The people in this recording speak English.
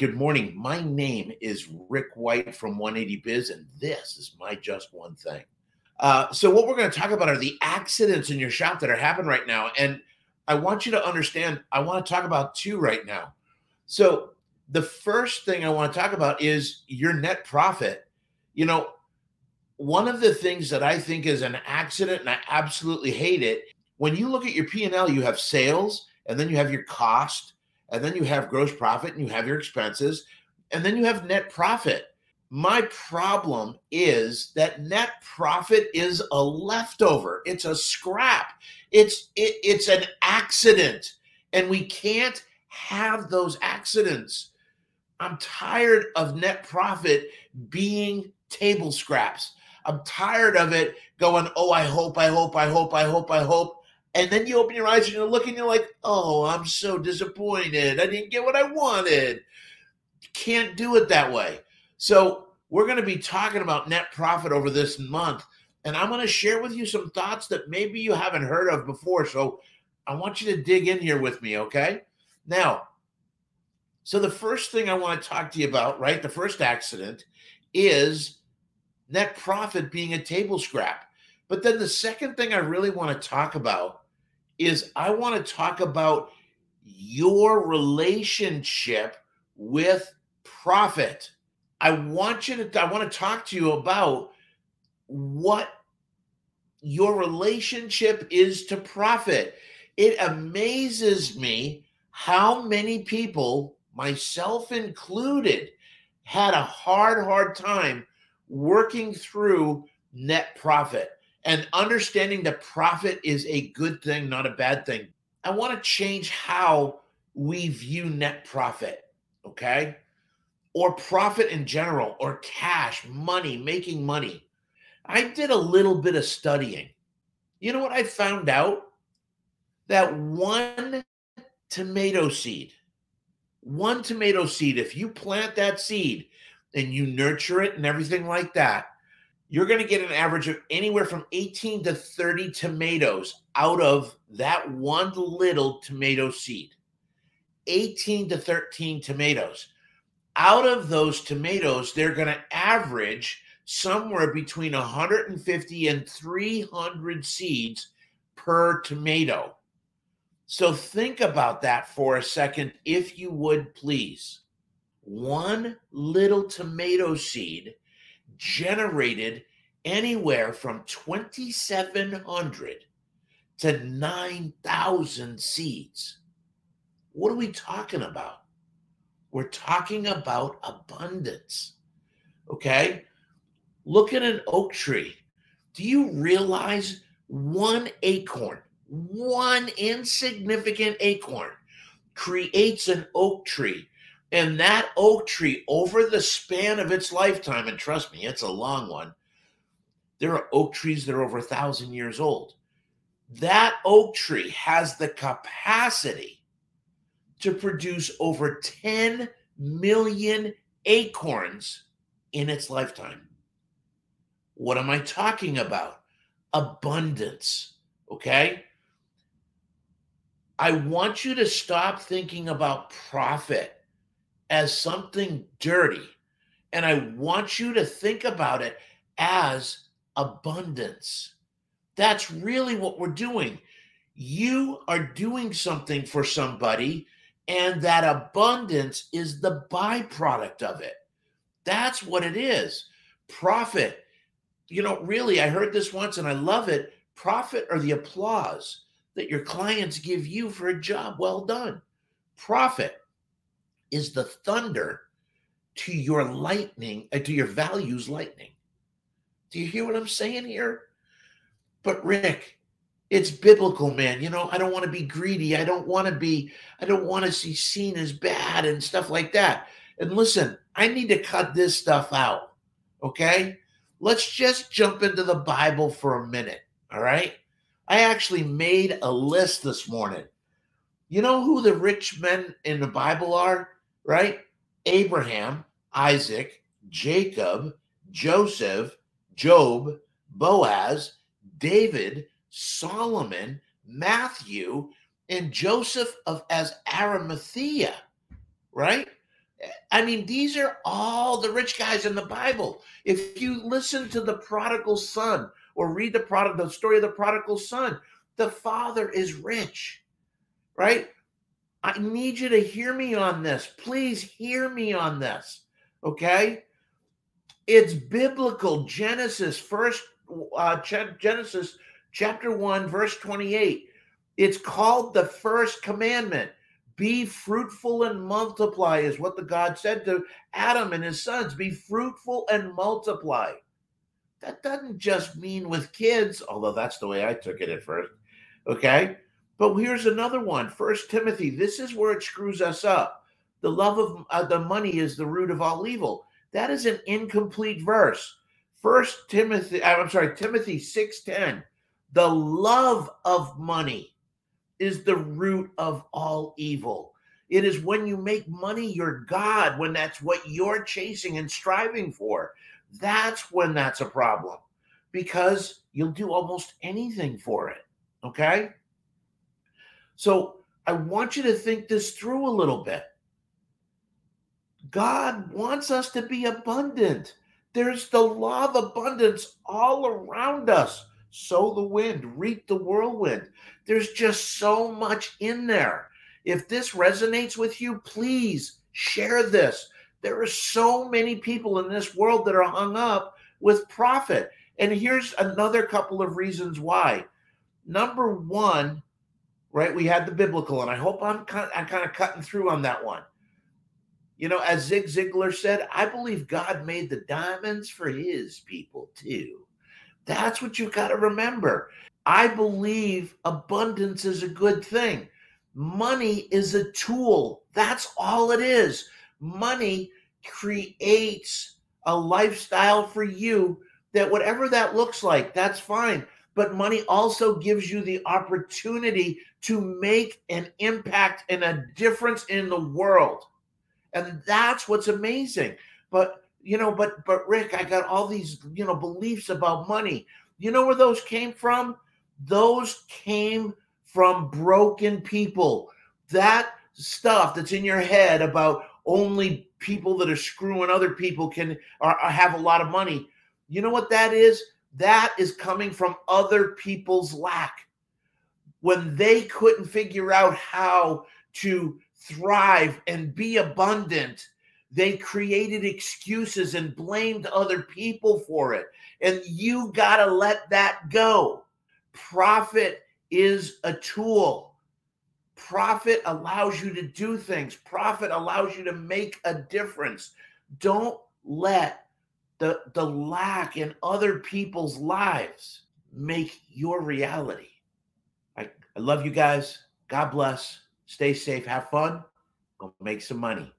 Good morning. My name is Rick White from 180 Biz, and this is my Just One Thing. Uh, so, what we're going to talk about are the accidents in your shop that are happening right now. And I want you to understand, I want to talk about two right now. So, the first thing I want to talk about is your net profit. You know, one of the things that I think is an accident, and I absolutely hate it, when you look at your P&L, you have sales, and then you have your cost, and then you have gross profit and you have your expenses and then you have net profit. My problem is that net profit is a leftover. It's a scrap. It's it, it's an accident and we can't have those accidents. I'm tired of net profit being table scraps. I'm tired of it going oh i hope i hope i hope i hope i hope and then you open your eyes and you're looking, you're like, oh, I'm so disappointed. I didn't get what I wanted. Can't do it that way. So, we're going to be talking about net profit over this month. And I'm going to share with you some thoughts that maybe you haven't heard of before. So, I want you to dig in here with me, okay? Now, so the first thing I want to talk to you about, right? The first accident is net profit being a table scrap. But then the second thing I really want to talk about is I want to talk about your relationship with profit. I want you to I want to talk to you about what your relationship is to profit. It amazes me how many people, myself included, had a hard, hard time working through net profit and understanding that profit is a good thing, not a bad thing. I want to change how we view net profit, okay? Or profit in general, or cash, money, making money. I did a little bit of studying. You know what I found out? That one tomato seed, one tomato seed, if you plant that seed and you nurture it and everything like that, you're going to get an average of anywhere from 18 to 30 tomatoes out of that one little tomato seed. 18 to 13 tomatoes. Out of those tomatoes, they're going to average somewhere between 150 and 300 seeds per tomato. So think about that for a second, if you would please. One little tomato seed generated anywhere from 2,700 to 9,000 seeds. What are we talking about? We're talking about abundance. Okay? Look at an oak tree. Do you realize one acorn, one insignificant acorn, creates an oak tree and that oak tree, over the span of its lifetime, and trust me, it's a long one, there are oak trees that are over a thousand years old. That oak tree has the capacity to produce over 10 million acorns in its lifetime. What am I talking about? Abundance. Okay. I want you to stop thinking about profit as something dirty. And I want you to think about it as abundance. That's really what we're doing. You are doing something for somebody, and that abundance is the byproduct of it. That's what it is. Profit. You know, really, I heard this once and I love it. Profit or the applause that your clients give you for a job well done. Profit is the thunder to your lightning, uh, to your values lightning. Do you hear what I'm saying here? But Rick, it's biblical, man. You know, I don't want to be greedy. I don't want to be, I don't want to see seen as bad and stuff like that. And listen, I need to cut this stuff out. Okay. Let's just jump into the Bible for a minute. All right. I actually made a list this morning. You know who the rich men in the Bible are? Right? Abraham, Isaac, Jacob, Joseph, Job, Boaz, David, Solomon, Matthew, and Joseph of as Arimathea, right? I mean, these are all the rich guys in the Bible. If you listen to the prodigal son or read the product, the story of the prodigal son, the father is rich, right? I need you to hear me on this. Please hear me on this. Okay. It's biblical. Genesis, first, uh, Genesis chapter 1, verse 28. It's called the first commandment. Be fruitful and multiply, is what the God said to Adam and his sons. Be fruitful and multiply. That doesn't just mean with kids, although that's the way I took it at first. Okay. But here's another one First Timothy. This is where it screws us up. The love of uh, the money is the root of all evil. That is an incomplete verse. First Timothy, uh, I'm sorry, Timothy 6:10. The love of money is the root of all evil. It is when you make money your God, when that's what you're chasing and striving for. That's when that's a problem because you'll do almost anything for it. Okay. So I want you to think this through a little bit. God wants us to be abundant. There's the law of abundance all around us sow the wind, reap the whirlwind. There's just so much in there. If this resonates with you, please share this. There are so many people in this world that are hung up with profit. And here's another couple of reasons why. Number one, right, we had the biblical, and I hope I'm kind, I'm kind of cutting through on that one. You know, as Zig Ziglar said, I believe God made the diamonds for his people too. That's what you've got to remember. I believe abundance is a good thing. Money is a tool. That's all it is. Money creates a lifestyle for you that whatever that looks like, that's fine. But money also gives you the opportunity to make an impact and a difference in the world. And that's what's amazing. But you know, but but Rick, I got all these, you know, beliefs about money. You know where those came from? Those came from broken people. That stuff that's in your head about only people that are screwing other people can are, have a lot of money. You know what that is? That is coming from other people's lack. When they couldn't figure out how to thrive and be abundant, they created excuses and blamed other people for it. And you got to let that go. Profit is a tool. Profit allows you to do things, profit allows you to make a difference. Don't let the, the lack in other people's lives make your reality. I, I love you guys. God bless. Stay safe. Have fun. Go make some money.